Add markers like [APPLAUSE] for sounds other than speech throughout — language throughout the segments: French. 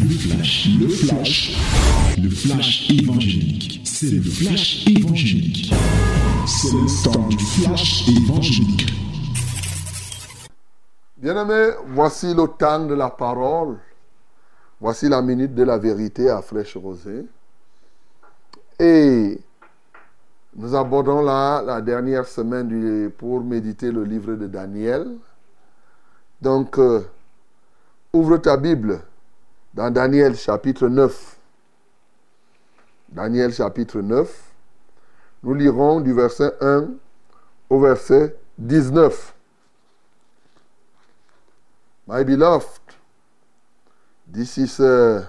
Le flash, le flash, le flash évangélique. C'est le flash évangélique. C'est le temps du flash évangélique. Bien-aimés, voici le temps de la parole. Voici la minute de la vérité à Fraîche Rosée. Et nous abordons là la dernière semaine pour méditer le livre de Daniel. Donc, euh, ouvre ta Bible dans Daniel chapitre 9. Daniel chapitre 9. Nous lirons du verset 1 au verset 19. My beloved, this is uh,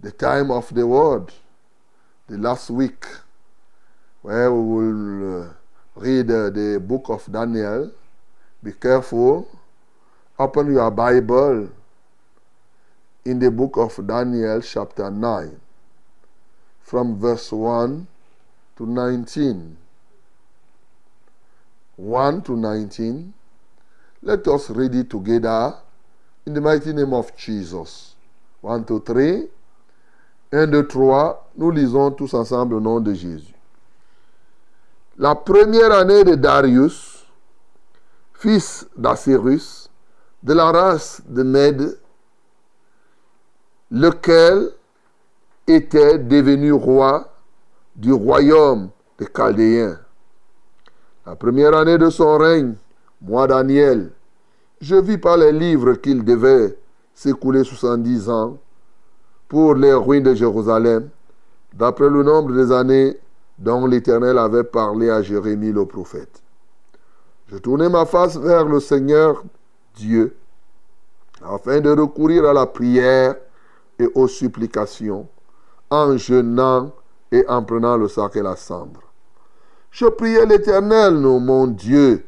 the time of the word, the last week, where we will uh, read uh, the book of Daniel. Be careful. Open your Bible in the book of Daniel, chapter 9, from verse 1 to 19. 1 to 19. Let us read it together in the mighty name of Jesus. 1, 2, 3. 1, 2, 3. Nous lisons tous ensemble au nom de Jésus. La première année de Darius, fils d'Assyrus, de la race de Mède, lequel était devenu roi du royaume des Chaldéens. La première année de son règne, moi Daniel, je vis par les livres qu'il devait s'écouler 70 ans pour les ruines de Jérusalem, d'après le nombre des années dont l'Éternel avait parlé à Jérémie le prophète. Je tournai ma face vers le Seigneur Dieu, afin de recourir à la prière et aux supplications, en jeûnant et en prenant le sac et la cendre. Je priai l'Éternel, mon Dieu,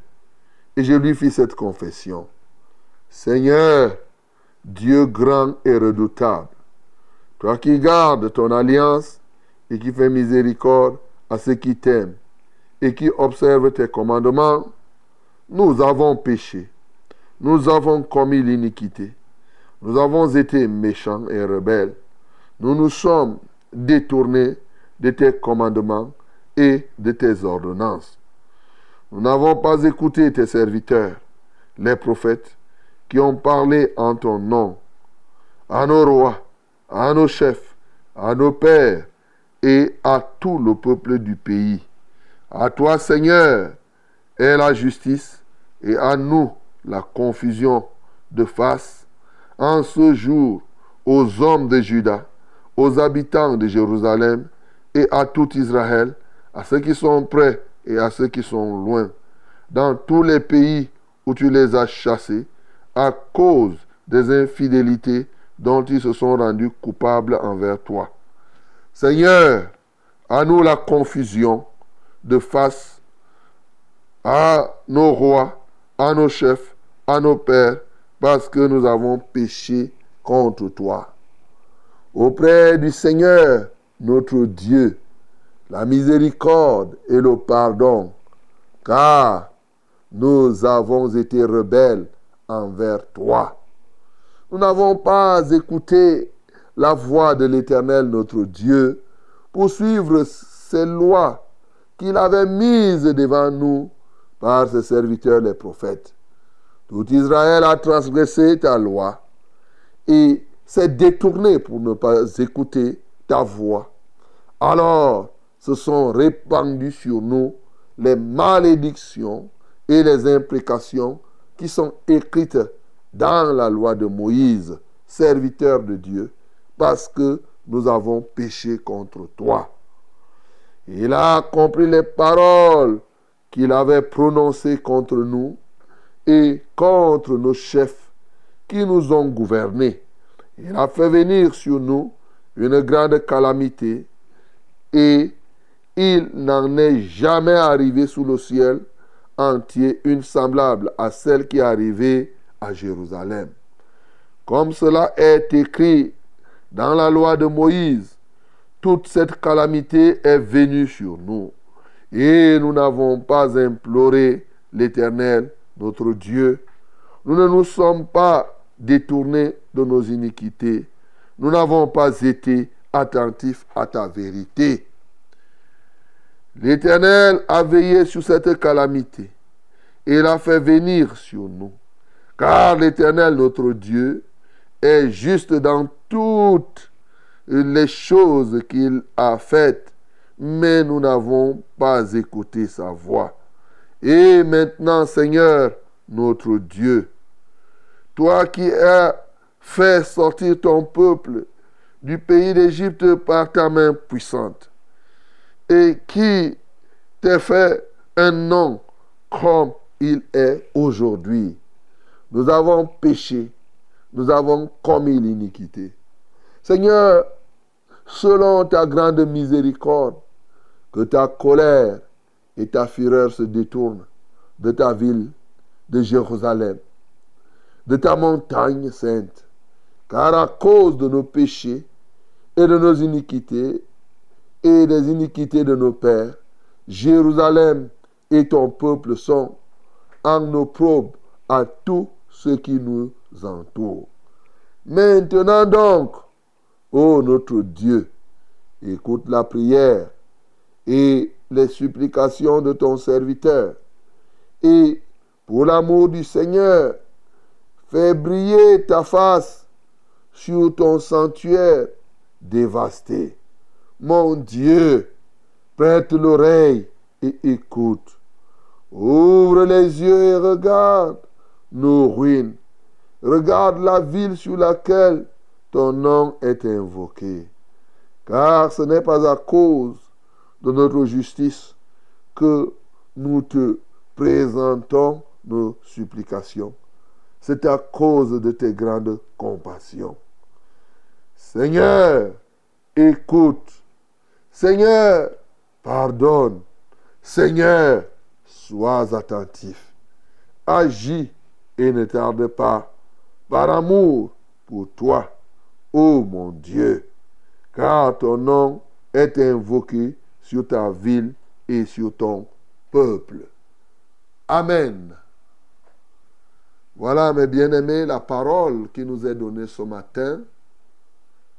et je lui fis cette confession. Seigneur, Dieu grand et redoutable, toi qui gardes ton alliance et qui fais miséricorde à ceux qui t'aiment et qui observent tes commandements, nous avons péché, nous avons commis l'iniquité, nous avons été méchants et rebelles, nous nous sommes détournés de tes commandements et de tes ordonnances. Nous n'avons pas écouté tes serviteurs, les prophètes, qui ont parlé en ton nom, à nos rois, à nos chefs, à nos pères et à tout le peuple du pays. À toi, Seigneur, est la justice et à nous la confusion de face en ce jour aux hommes de Juda, aux habitants de Jérusalem et à tout Israël, à ceux qui sont près et à ceux qui sont loin, dans tous les pays où tu les as chassés, à cause des infidélités dont ils se sont rendus coupables envers toi. Seigneur, à nous la confusion de face à nos rois, à nos chefs, à nos pères, parce que nous avons péché contre toi. Auprès du Seigneur, notre Dieu, la miséricorde et le pardon, car nous avons été rebelles envers toi. Nous n'avons pas écouté la voix de l'Éternel notre Dieu pour suivre ses lois qu'il avait mises devant nous par ses serviteurs les prophètes. Tout Israël a transgressé ta loi et s'est détourné pour ne pas écouter ta voix. Alors se sont répandues sur nous les malédictions et les imprécations qui sont écrites dans la loi de Moïse, serviteur de Dieu, parce que nous avons péché contre toi. Il a compris les paroles qu'il avait prononcées contre nous et contre nos chefs qui nous ont gouvernés. Il a fait venir sur nous une grande calamité et il n'en est jamais arrivé sous le ciel entier une semblable à celle qui est arrivée à Jérusalem. Comme cela est écrit dans la loi de Moïse, toute cette calamité est venue sur nous. Et nous n'avons pas imploré l'Éternel, notre Dieu. Nous ne nous sommes pas détournés de nos iniquités, nous n'avons pas été attentifs à ta vérité. L'Éternel a veillé sur cette calamité et l'a fait venir sur nous. Car l'Éternel, notre Dieu, est juste dans toutes les choses qu'il a faites, mais nous n'avons pas écouté sa voix. Et maintenant, Seigneur, notre Dieu, toi qui as fait sortir ton peuple du pays d'Égypte par ta main puissante, et qui t'a fait un nom comme il est aujourd'hui. Nous avons péché, nous avons commis l'iniquité. Seigneur, selon ta grande miséricorde, que ta colère et ta fureur se détournent de ta ville, de Jérusalem, de ta montagne sainte, car à cause de nos péchés et de nos iniquités et des iniquités de nos pères, Jérusalem et ton peuple sont en opprobre à tous ceux qui nous entourent. Maintenant donc, ô notre Dieu, écoute la prière et les supplications de ton serviteur. Et pour l'amour du Seigneur, fais briller ta face sur ton sanctuaire dévasté. Mon Dieu, prête l'oreille et écoute. Ouvre les yeux et regarde nos ruines. Regarde la ville sur laquelle ton nom est invoqué. Car ce n'est pas à cause de notre justice que nous te présentons nos supplications. C'est à cause de tes grandes compassions. Seigneur, écoute. Seigneur, pardonne. Seigneur, sois attentif. Agis et ne tarde pas par amour pour toi, ô mon Dieu, car ton nom est invoqué sur ta ville et sur ton peuple. Amen. Voilà, mes bien-aimés, la parole qui nous est donnée ce matin,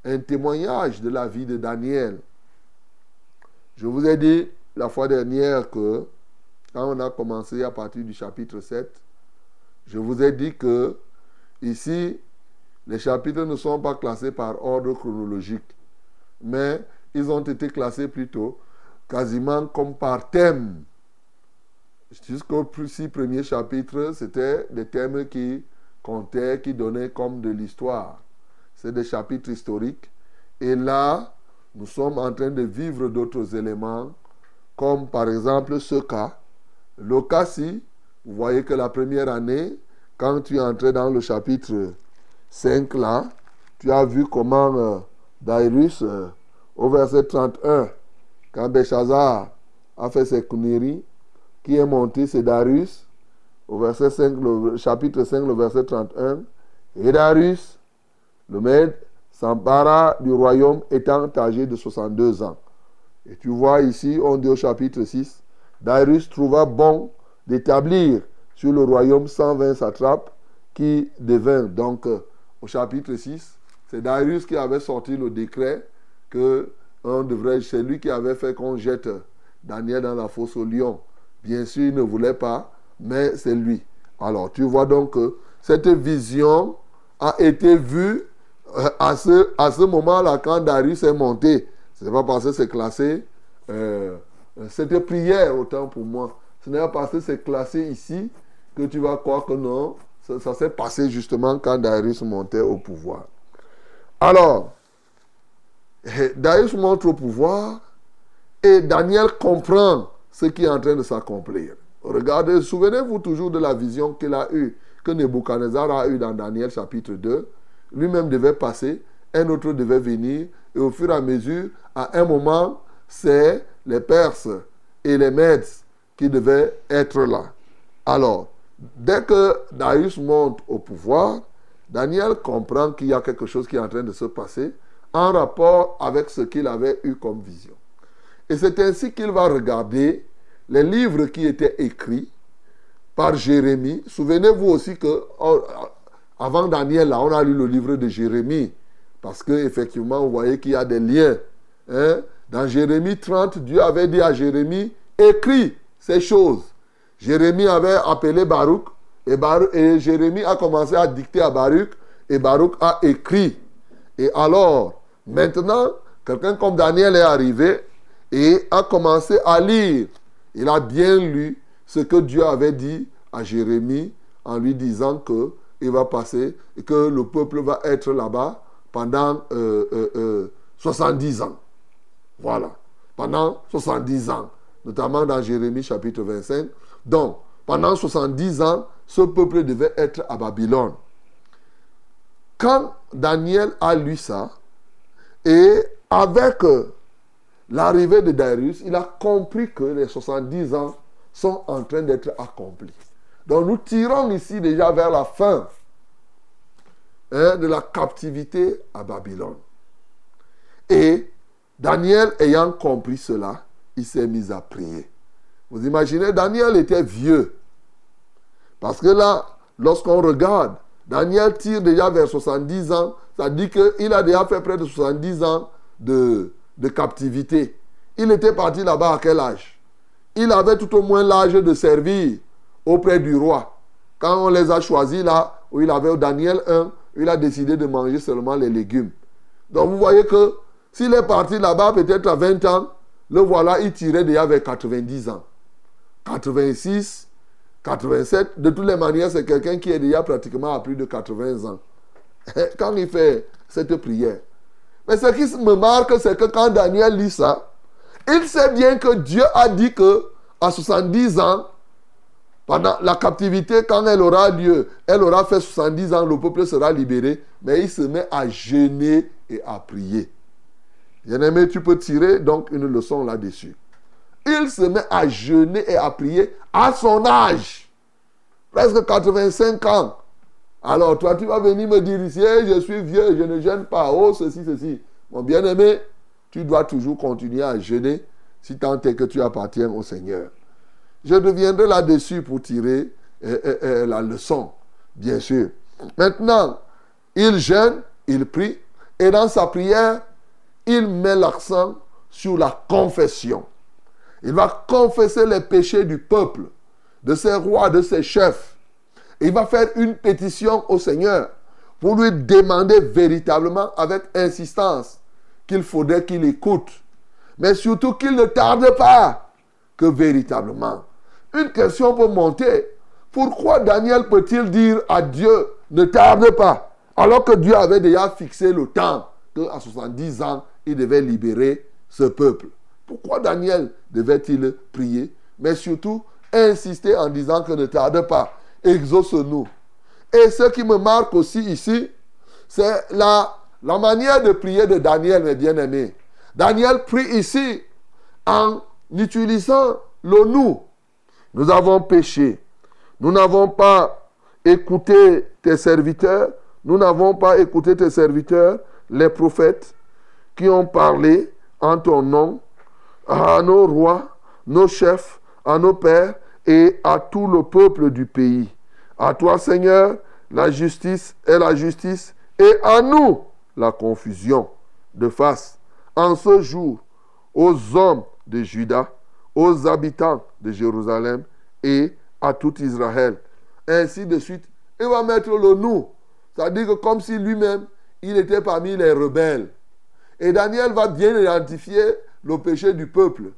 un témoignage de la vie de Daniel. Je vous ai dit la fois dernière que quand on a commencé à partir du chapitre 7, je vous ai dit que ici, les chapitres ne sont pas classés par ordre chronologique, mais ils ont été classés plutôt quasiment comme par thème. Jusqu'au six premiers chapitres, c'était des thèmes qui comptaient, qui donnaient comme de l'histoire. C'est des chapitres historiques. Et là, nous sommes en train de vivre d'autres éléments, comme par exemple ce cas. Le cas-ci, vous voyez que la première année, quand tu es entré dans le chapitre 5 là, tu as vu comment euh, euh, au verset 31, quand Béchazar a fait ses conneries, qui est monté, c'est Darius, au verset 5, le chapitre 5, le verset 31. Et Darius, le maître, s'empara du royaume étant âgé de 62 ans. Et tu vois ici, on dit au chapitre 6, Darius trouva bon d'établir sur le royaume 120 satrapes qui devint donc euh, au chapitre 6. C'est Darius qui avait sorti le décret que on devrait, c'est lui qui avait fait qu'on jette Daniel dans la fosse au lion. Bien sûr, il ne voulait pas, mais c'est lui. Alors, tu vois donc que cette vision a été vue euh, à ce, à ce moment-là quand Darius est monté. Ce n'est pas parce que c'est classé. Euh, c'était prière autant pour moi. Ce n'est pas parce que c'est classé ici que tu vas croire que non. Ça, ça s'est passé justement quand Darius montait au pouvoir. Alors, Darius monte au pouvoir et Daniel comprend ce qui est en train de s'accomplir. Regardez, souvenez-vous toujours de la vision qu'il a eue, que Nebuchadnezzar a eue dans Daniel chapitre 2. Lui-même devait passer, un autre devait venir, et au fur et à mesure, à un moment, c'est les Perses et les Mèdes qui devaient être là. Alors, dès que Darius monte au pouvoir, Daniel comprend qu'il y a quelque chose qui est en train de se passer en rapport avec ce qu'il avait eu comme vision. Et c'est ainsi qu'il va regarder les livres qui étaient écrits par Jérémie. Souvenez-vous aussi que avant Daniel, là, on a lu le livre de Jérémie Parce que effectivement, vous voyez qu'il y a des liens. Hein. Dans Jérémie 30, Dieu avait dit à Jérémie, écris ces choses. Jérémie avait appelé Baruch et, et Jérémie a commencé à dicter à Baruch et Baruch a écrit. Et alors, maintenant, quelqu'un comme Daniel est arrivé et a commencé à lire. Il a bien lu ce que Dieu avait dit à Jérémie en lui disant que il va passer et que le peuple va être là-bas pendant 70 euh, euh, euh, ans. Voilà. Pendant 70 ans. Notamment dans Jérémie chapitre 25. Donc, pendant 70 ans, ce peuple devait être à Babylone. Quand Daniel a lu ça, et avec l'arrivée de Darius, il a compris que les 70 ans sont en train d'être accomplis. Donc nous tirons ici déjà vers la fin hein, de la captivité à Babylone. Et Daniel ayant compris cela, il s'est mis à prier. Vous imaginez, Daniel était vieux. Parce que là, lorsqu'on regarde, Daniel tire déjà vers 70 ans. Ça dit qu'il a déjà fait près de 70 ans de, de captivité. Il était parti là-bas à quel âge? Il avait tout au moins l'âge de servir auprès du roi. Quand on les a choisis là, où il avait Daniel 1, il a décidé de manger seulement les légumes. Donc vous voyez que s'il est parti là-bas peut-être à 20 ans, le voilà, il tirait déjà vers 90 ans. 86, 87, de toutes les manières, c'est quelqu'un qui est déjà pratiquement à plus de 80 ans. [LAUGHS] Quand il fait cette prière. Mais ce qui me marque, c'est que quand Daniel lit ça, il sait bien que Dieu a dit que à 70 ans, pendant la captivité, quand elle aura lieu, elle aura fait 70 ans, le peuple sera libéré, mais il se met à jeûner et à prier. Bien-aimé, tu peux tirer donc une leçon là-dessus. Il se met à jeûner et à prier à son âge. Presque 85 ans. Alors toi, tu vas venir me dire ici, je suis vieux, je ne jeûne pas. Oh, ceci, ceci. Mon bien-aimé, tu dois toujours continuer à jeûner si tant est que tu appartiens au Seigneur. Je reviendrai là-dessus pour tirer euh, euh, euh, la leçon, bien sûr. Maintenant, il jeûne, il prie, et dans sa prière, il met l'accent sur la confession. Il va confesser les péchés du peuple, de ses rois, de ses chefs. Il va faire une pétition au Seigneur pour lui demander véritablement avec insistance qu'il faudrait qu'il écoute. Mais surtout qu'il ne tarde pas que véritablement. Une question peut monter. Pourquoi Daniel peut-il dire à Dieu ne tarde pas alors que Dieu avait déjà fixé le temps qu'à 70 ans, il devait libérer ce peuple? Pourquoi Daniel devait-il prier? Mais surtout, insister en disant que ne tarde pas, exauce-nous. Et ce qui me marque aussi ici, c'est la, la manière de prier de Daniel, mes bien-aimés. Daniel prie ici en utilisant le nous. Nous avons péché. Nous n'avons pas écouté tes serviteurs. Nous n'avons pas écouté tes serviteurs, les prophètes, qui ont parlé en ton nom à nos rois, nos chefs, à nos pères et à tout le peuple du pays. À toi, Seigneur, la justice est la justice et à nous la confusion de face. En ce jour, aux hommes de Juda, aux habitants de Jérusalem et à tout Israël. Ainsi de suite. Il va mettre le nous. C'est-à-dire que comme si lui-même, il était parmi les rebelles. Et Daniel va bien identifier le péché du peuple.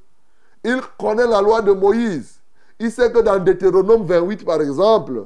Il connaît la loi de Moïse. Il sait que dans Deutéronome 28, par exemple,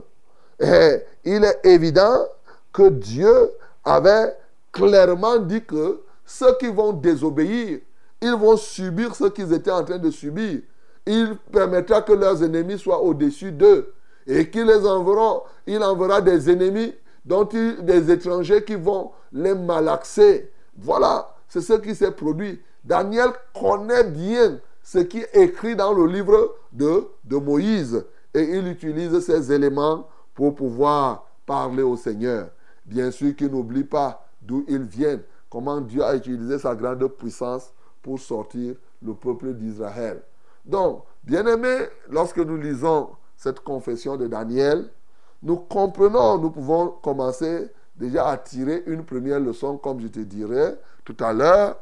eh, il est évident que Dieu avait clairement dit que ceux qui vont désobéir, ils vont subir ce qu'ils étaient en train de subir. Il permettra que leurs ennemis soient au-dessus d'eux. Et qu'il les enverra, il enverra des ennemis, dont des étrangers qui vont les malaxer. Voilà, c'est ce qui s'est produit. Daniel connaît bien ce qui est écrit dans le livre de, Moïse et il utilise ces éléments pour pouvoir parler au Seigneur. Bien sûr qu'il n'oublie pas d'où ils viennent, comment Dieu a utilisé sa grande puissance pour sortir le peuple d'Israël. Donc, bien aimé, lorsque nous lisons cette confession de Daniel, nous comprenons, nous pouvons commencer déjà à tirer une première leçon, comme je te dirais tout à l'heure,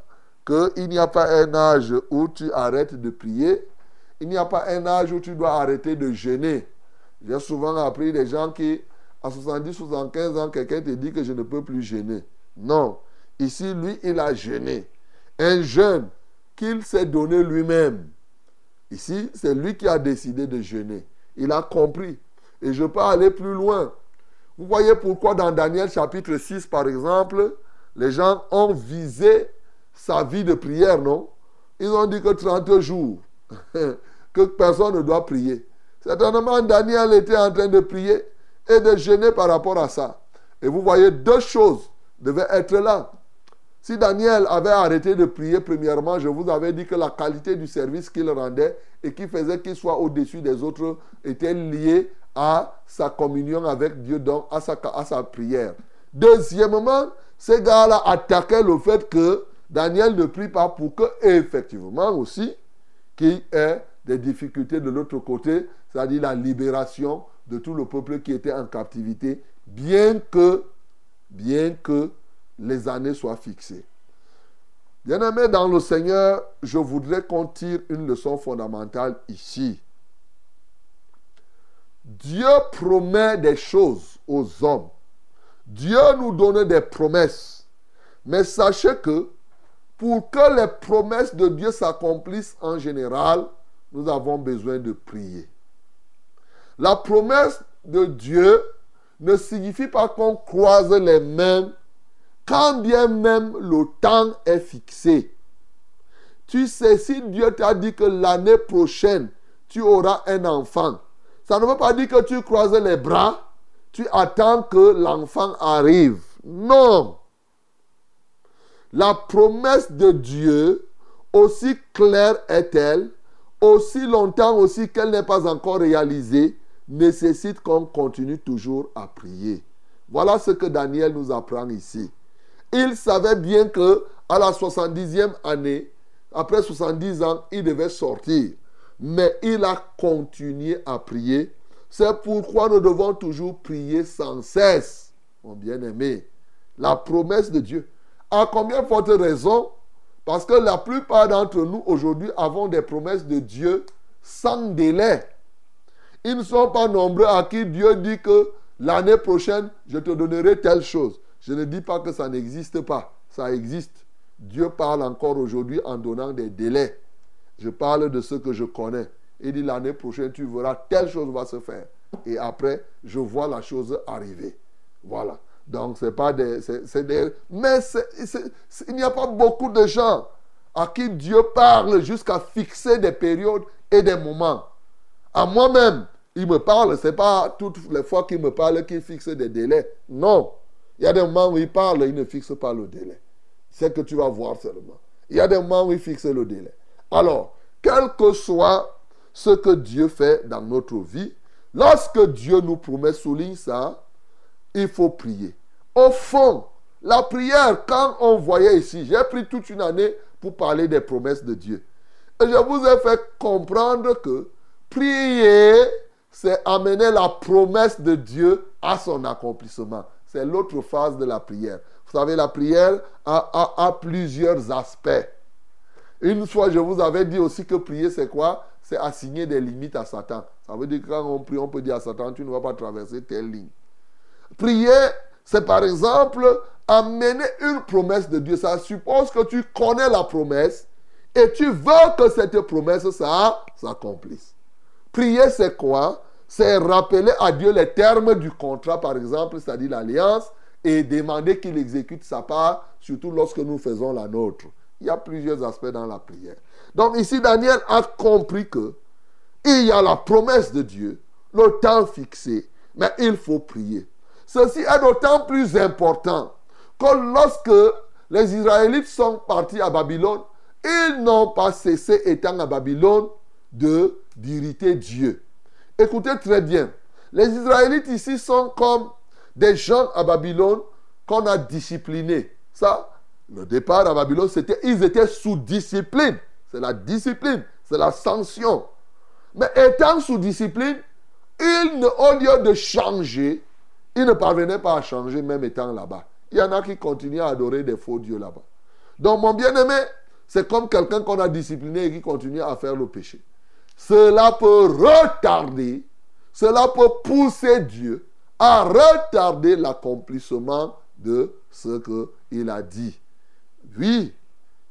qu'il n'y a pas un âge où tu arrêtes de prier, il n'y a pas un âge où tu dois arrêter de jeûner. J'ai souvent appris des gens qui, à 70, 75 ans, quelqu'un te dit que je ne peux plus jeûner. Non. Ici, lui, il a jeûné. Un jeûne qu'il s'est donné lui-même. Ici, c'est lui qui a décidé de jeûner. Il a compris. Et je peux aller plus loin. Vous voyez pourquoi dans Daniel chapitre 6, par exemple, les gens ont visé sa vie de prière, non? Ils ont dit que 30 jours, [LAUGHS] que personne ne doit prier. Certainement, Daniel était en train de prier et de jeûner par rapport à ça. Et vous voyez, deux choses devaient être là. Si Daniel avait arrêté de prier, premièrement, je vous avais dit que la qualité du service qu'il rendait et qui faisait qu'il soit au-dessus des autres était liée à sa communion avec Dieu, donc à sa, à sa prière. Deuxièmement, ces gars-là attaquaient le fait que Daniel ne prie pas pour que, effectivement aussi, qu'il ait des difficultés de l'autre côté, c'est-à-dire la libération de tout le peuple qui était en captivité, bien que, bien que les années soient fixées. Bien-aimé dans le Seigneur, je voudrais qu'on tire une leçon fondamentale ici. Dieu promet des choses aux hommes. Dieu nous donne des promesses. Mais sachez que pour que les promesses de Dieu s'accomplissent en général, nous avons besoin de prier. La promesse de Dieu ne signifie pas qu'on croise les mains quand bien même le temps est fixé. Tu sais, si Dieu t'a dit que l'année prochaine, tu auras un enfant, ça ne veut pas dire que tu croises les bras, tu attends que l'enfant arrive. Non. La promesse de Dieu, aussi claire est-elle, aussi longtemps aussi qu'elle n'est pas encore réalisée, nécessite qu'on continue toujours à prier. Voilà ce que Daniel nous apprend ici. Il savait bien que à la 70e année, après 70 ans, il devait sortir. Mais il a continué à prier. C'est pourquoi nous devons toujours prier sans cesse, mon bien-aimé. La promesse de Dieu. À combien forte raison? Parce que la plupart d'entre nous aujourd'hui avons des promesses de Dieu sans délai. Ils ne sont pas nombreux à qui Dieu dit que l'année prochaine, je te donnerai telle chose. Je ne dis pas que ça n'existe pas. Ça existe. Dieu parle encore aujourd'hui en donnant des délais. Je parle de ce que je connais. Il dit l'année prochaine, tu verras, telle chose va se faire. Et après, je vois la chose arriver. Voilà. Donc, c'est pas des. des mais il n'y a pas beaucoup de gens à qui Dieu parle jusqu'à fixer des périodes et des moments. À moi-même, il me parle. Ce n'est pas toutes les fois qu'il me parle qu'il fixe des délais. Non. Il y a des moments où il parle, il ne fixe pas le délai. C'est que tu vas voir seulement. Il y a des moments où il fixe le délai. Alors, quel que soit ce que Dieu fait dans notre vie, lorsque Dieu nous promet, souligne ça, il faut prier. Au fond, la prière, quand on voyait ici, j'ai pris toute une année pour parler des promesses de Dieu. Et je vous ai fait comprendre que prier, c'est amener la promesse de Dieu à son accomplissement. C'est l'autre phase de la prière. Vous savez, la prière a, plusieurs aspects. Une fois, je vous avais dit aussi que prier, c'est quoi? C'est assigner des limites à Satan. Ça veut dire que quand on prie, on peut dire à Satan, tu ne vas pas traverser telle ligne. Prier, c'est par exemple amener une promesse de Dieu. Ça suppose que tu connais la promesse et tu veux que cette promesse s'accomplisse. Prier, c'est quoi? C'est rappeler à Dieu les termes du contrat, par exemple, c'est-à-dire l'alliance, et demander qu'il exécute sa part, surtout lorsque nous faisons la nôtre. Il y a plusieurs aspects dans la prière. Donc ici, Daniel a compris que il y a la promesse de Dieu, le temps fixé, mais il faut prier. Ceci est d'autant plus important que lorsque les Israélites sont partis à Babylone, ils n'ont pas cessé, étant à Babylone, de d'irriter Dieu. Écoutez très bien. Les Israélites ici sont comme des gens à Babylone qu'on a disciplinés. Ça, le départ à Babylone, c'était, ils étaient sous discipline. C'est la discipline, c'est la sanction. Mais étant sous discipline, ils, au lieu de changer, il ne parvenait pas à changer même étant là-bas. Il y en a qui continuent à adorer des faux dieux là-bas. Donc mon bien-aimé, c'est comme quelqu'un qu'on a discipliné et qui continue à faire le péché. Cela peut retarder, cela peut pousser Dieu à retarder l'accomplissement de ce qu'il a dit. Oui,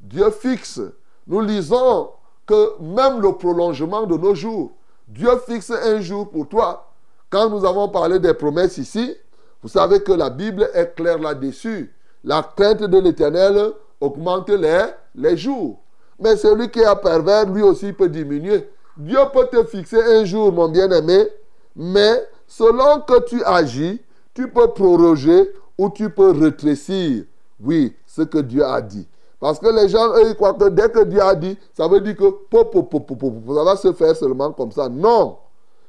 Dieu fixe. Nous lisons que même le prolongement de nos jours, Dieu fixe un jour pour toi. Quand nous avons parlé des promesses ici, vous savez que la Bible est claire là-dessus. La crainte de l'éternel augmente les, les jours. Mais celui qui est pervers, lui aussi peut diminuer. Dieu peut te fixer un jour, mon bien-aimé, mais selon que tu agis, tu peux proroger ou tu peux rétrécir, oui, ce que Dieu a dit. Parce que les gens, eux, ils croient que dès que Dieu a dit, ça veut dire que ça va se faire seulement comme ça. Non.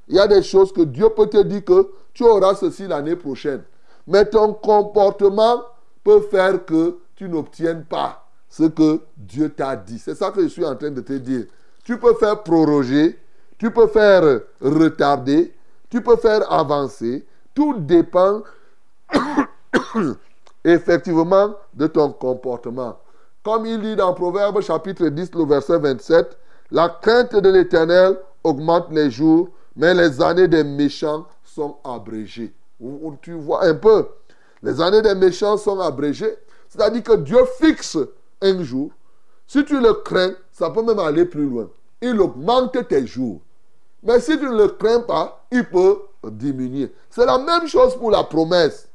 Il y a des choses que Dieu peut te dire que tu auras ceci l'année prochaine. Mais ton comportement peut faire que tu n'obtiennes pas ce que Dieu t'a dit. C'est ça que je suis en train de te dire. Tu peux faire proroger, tu peux faire retarder, tu peux faire avancer. Tout dépend [COUGHS] effectivement de ton comportement. Comme il dit dans Proverbe chapitre 10, le verset 27, la crainte de l'Éternel augmente les jours, mais les années des méchants sont abrégées. Tu vois un peu, les années des méchants sont abrégées, c'est-à-dire que Dieu fixe un jour. Si tu le crains, ça peut même aller plus loin. Il augmente tes jours. Mais si tu ne le crains pas, il peut diminuer. C'est la même chose pour la promesse.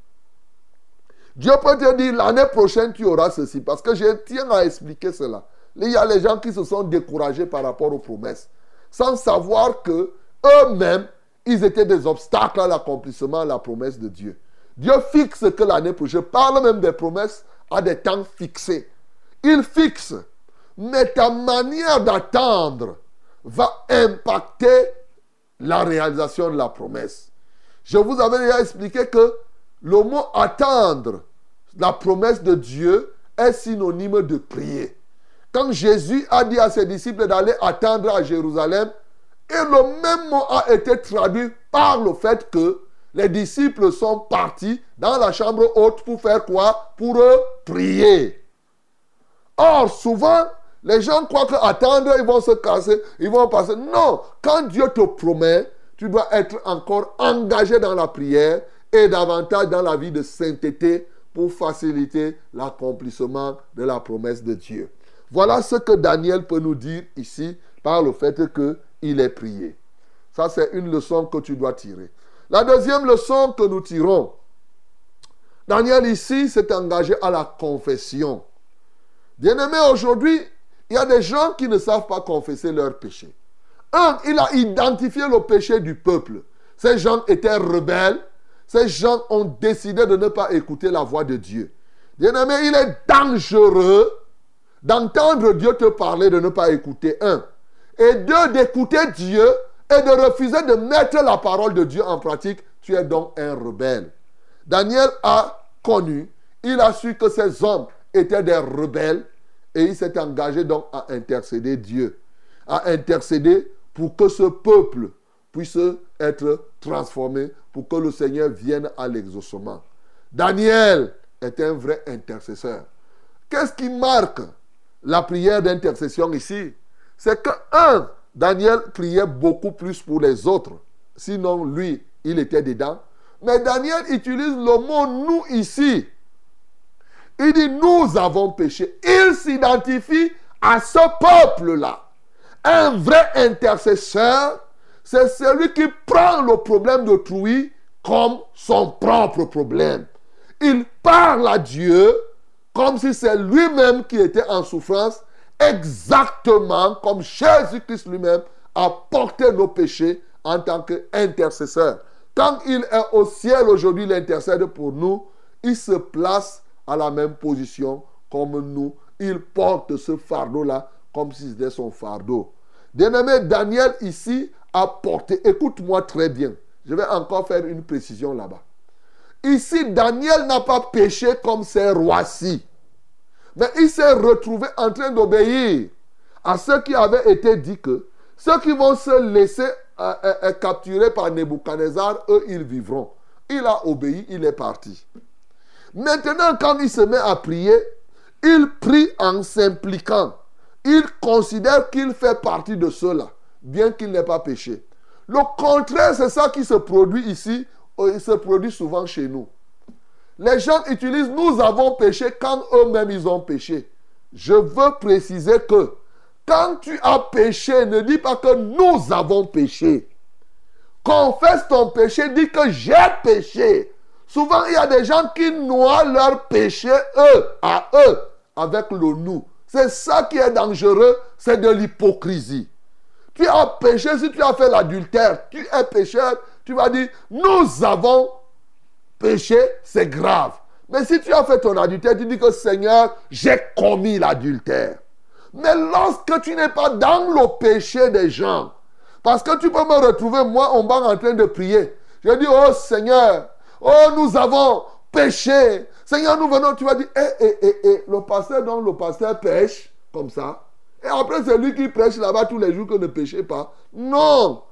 Dieu peut te dire l'année prochaine tu auras ceci. Parce que je tiens à expliquer cela. Il y a les gens qui se sont découragés par rapport aux promesses. Sans savoir que eux-mêmes, ils étaient des obstacles à l'accomplissement de la promesse de Dieu. Dieu fixe que l'année prochaine, je parle même des promesses à des temps fixés. Il fixe. Mais ta manière d'attendre va impacter la réalisation de la promesse. Je vous avais déjà expliqué que le mot attendre, la promesse de Dieu, est synonyme de prier. Quand Jésus a dit à ses disciples d'aller attendre à Jérusalem, et le même mot a été traduit par le fait que les disciples sont partis dans la chambre haute pour faire quoi? Pour prier. Or, souvent, les gens croient qu'attendre, ils vont se casser, ils vont passer. Non, quand Dieu te promet, tu dois être encore engagé dans la prière et davantage dans la vie de sainteté pour faciliter l'accomplissement de la promesse de Dieu. Voilà ce que Daniel peut nous dire ici par le fait qu'il est prié. Ça, c'est une leçon que tu dois tirer. La deuxième leçon que nous tirons, Daniel ici s'est engagé à la confession. Bien-aimé, aujourd'hui, il y a des gens qui ne savent pas confesser leurs péchés. Un, il a identifié le péché du peuple. Ces gens étaient rebelles, ces gens ont décidé de ne pas écouter la voix de Dieu. Bien-aimé, il est dangereux d'entendre Dieu te parler, de ne pas écouter. Un. Et deux, d'écouter Dieu et de refuser de mettre la parole de Dieu en pratique. Tu es donc un rebelle. Daniel a connu, il a su que ces hommes étaient des rebelles et il s'est engagé donc à intercéder Dieu, à intercéder pour que ce peuple puisse être transformé pour que le Seigneur vienne à l'exaucement. Daniel est un vrai intercesseur. Qu'est-ce qui marque la prière d'intercession ici? C'est que, un, Daniel priait beaucoup plus pour les autres. Sinon, lui, il était dedans. Mais Daniel utilise le mot nous ici. Il dit nous avons péché. Il s'identifie à ce peuple-là. Un vrai intercesseur c'est celui qui prend le problème d'autrui comme son propre problème. Il parle à Dieu comme si c'est lui-même qui était en souffrance, exactement comme Jésus-Christ lui-même a porté nos péchés en tant qu'intercesseur. Quand il est au ciel aujourd'hui, l'intercède pour nous, il se place à la même position comme nous. Il porte ce fardeau-là comme si c'était son fardeau. Bien-aimé, Daniel ici porté, écoute-moi très bien, je vais encore faire une précision là-bas. Ici, Daniel n'a pas péché comme ces rois-ci. Mais il s'est retrouvé en train d'obéir à ce qui avait été dit que ceux qui vont se laisser euh, euh, euh, capturer par Nebuchadnezzar, eux, ils vivront. il a obéi, il est parti. Maintenant, quand il se met à prier, il prie en s'impliquant. Il considère qu'il fait partie de cela, bien qu'il n'ait pas péché. Le contraire, c'est ça qui se produit ici, il se produit souvent chez nous. Les gens utilisent nous avons péché quand eux-mêmes ils ont péché. Je veux préciser que quand tu as péché, ne dis pas que nous avons péché. Confesse ton péché, dis que j'ai péché. Souvent, il y a des gens qui noient leur péché, eux, à eux, avec le nous. C'est ça qui est dangereux, c'est de l'hypocrisie. Tu as péché, si tu as fait l'adultère, tu es pécheur, tu vas dire, nous avons péché, c'est grave. Mais si tu as fait ton adultère, tu dis que Seigneur, j'ai commis l'adultère. Mais lorsque tu n'es pas dans le péché des gens, parce que tu peux me retrouver, moi, en bas en train de prier. Je dis, oh Seigneur, oh nous avons péché. Seigneur, nous venons, tu vas dire, eh, eh, eh, eh, le pasteur, donc le pasteur pêche, comme ça. Et après, c'est lui qui prêche là-bas tous les jours que ne péchez pas. Non.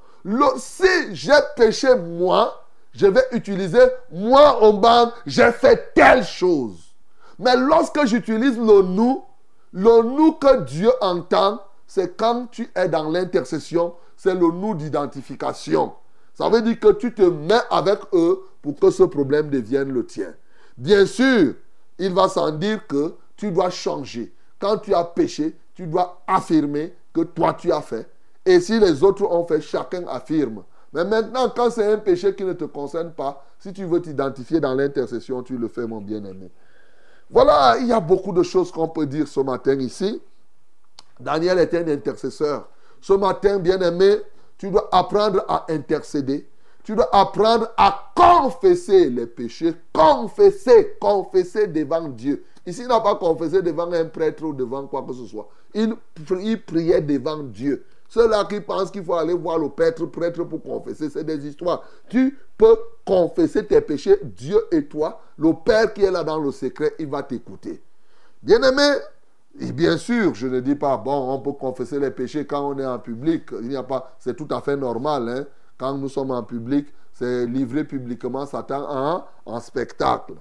si j'ai péché moi, je vais utiliser moi en bas, j'ai fait telle chose. Mais lorsque j'utilise le nous, le nous que Dieu entend, c'est quand tu es dans l'intercession, c'est le nous d'identification. Ça veut dire que tu te mets avec eux pour que ce problème devienne le tien. Bien sûr, il va sans dire que tu dois changer. Quand tu as péché, tu dois affirmer que toi tu as fait. Et si les autres ont fait, chacun affirme. Mais maintenant, quand c'est un péché qui ne te concerne pas, si tu veux t'identifier dans l'intercession, tu le fais, mon bien-aimé. Voilà, il y a beaucoup de choses qu'on peut dire ce matin ici. Daniel était un intercesseur. Ce matin, bien-aimé, tu dois apprendre à intercéder. Tu dois apprendre à confesser les péchés. Confesser, confesser devant Dieu. Ici, il n'a pas confessé devant un prêtre ou devant quoi que ce soit. Il, il priait devant Dieu. Ceux-là qui pensent qu'il faut aller voir le prêtre, prêtre pour confesser, c'est des histoires. Tu peux confesser tes péchés, Dieu et toi. Le Père qui est là dans le secret, il va t'écouter. Bien-aimé, et bien sûr, je ne dis pas, bon, on peut confesser les péchés quand on est en public. Il n'y a pas, c'est tout à fait normal. Hein. Quand nous sommes en public, c'est livré publiquement Satan en, en spectacle.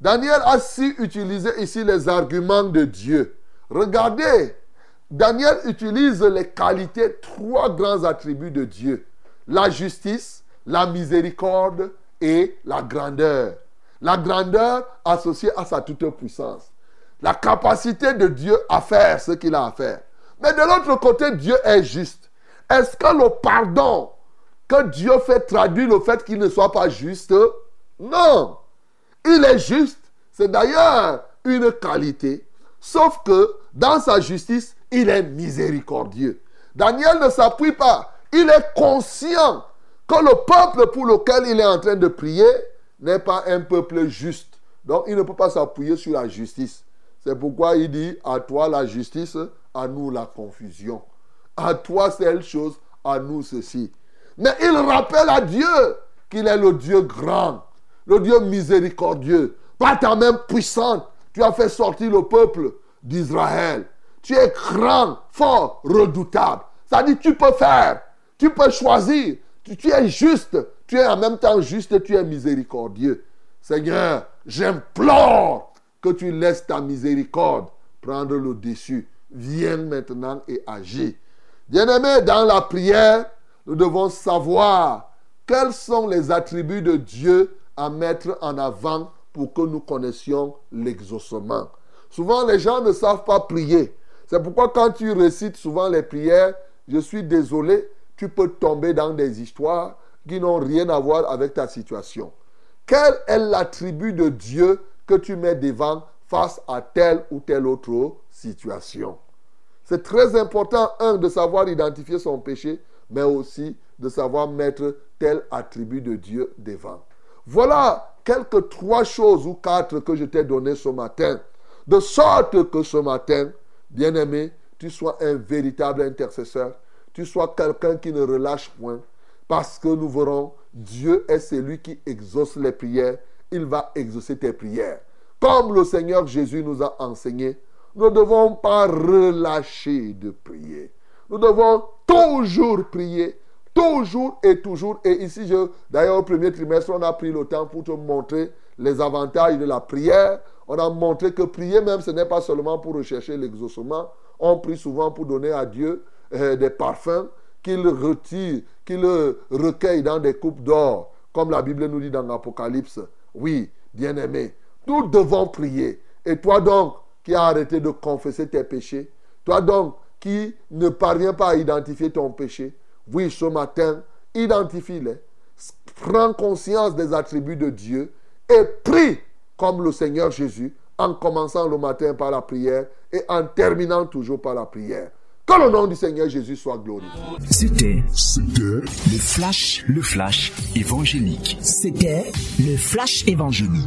Daniel a su utiliser ici les arguments de Dieu. Regardez Daniel utilise les qualités, trois grands attributs de Dieu. La justice, la miséricorde et la grandeur. La grandeur associée à sa toute-puissance. La capacité de Dieu à faire ce qu'il a à faire. Mais de l'autre côté, Dieu est juste. Est-ce que le pardon que Dieu fait traduit le fait qu'il ne soit pas juste? Non. Il est juste. C'est d'ailleurs une qualité. Sauf que dans sa justice, il est miséricordieux. Daniel ne s'appuie pas. Il est conscient que le peuple pour lequel il est en train de prier n'est pas un peuple juste. Donc il ne peut pas s'appuyer sur la justice. C'est pourquoi il dit, à toi la justice, à nous la confusion. À toi telle chose, à nous ceci. Mais il rappelle à Dieu qu'il est le Dieu grand, le Dieu miséricordieux. Par ta main puissante, tu as fait sortir le peuple d'Israël. Tu es grand, fort, redoutable. Ça dit, tu peux faire, tu peux choisir. Tu, es juste, tu es en même temps juste, tu es miséricordieux. Seigneur, j'implore que tu laisses ta miséricorde prendre le dessus. Viens maintenant et agis. Bien-aimé, dans la prière, nous devons savoir quels sont les attributs de Dieu à mettre en avant pour que nous connaissions l'exaucement. Souvent, les gens ne savent pas prier. C'est pourquoi quand tu récites souvent les prières, je suis désolé, tu peux tomber dans des histoires qui n'ont rien à voir avec ta situation. Quel est l'attribut de Dieu que tu mets devant face à telle ou telle autre situation? C'est très important, un, de savoir identifier son péché, mais aussi de savoir mettre tel attribut de Dieu devant. Voilà quelques trois choses ou quatre que je t'ai données ce matin. De sorte que ce matin, Bien-aimé, tu sois un véritable intercesseur. Tu sois quelqu'un qui ne relâche point. Parce que nous verrons, Dieu est celui qui exauce les prières. Il va exaucer tes prières. Comme le Seigneur Jésus nous a enseigné, nous ne devons pas relâcher de prier. Nous devons toujours prier, Toujours et toujours. Et ici, je, d'ailleurs, au premier trimestre, on a pris le temps pour te montrer les avantages de la prière. On a montré que prier même, ce n'est pas seulement pour rechercher l'exaucement. On prie souvent pour donner à Dieu euh, des parfums qu'il retire, qu'il recueille dans des coupes d'or, comme la Bible nous dit dans l'Apocalypse. Oui, bien-aimé, nous devons prier. Et toi donc, qui as arrêté de confesser tes péchés, toi donc, qui ne parviens pas à identifier ton péché, oui, ce matin, identifie-les. Prends conscience des attributs de Dieu et prie comme le Seigneur Jésus en commençant le matin par la prière et en terminant toujours par la prière. Que le nom du Seigneur Jésus soit glorifié. C'était C'était le flash, le flash évangélique. C'était le flash évangélique.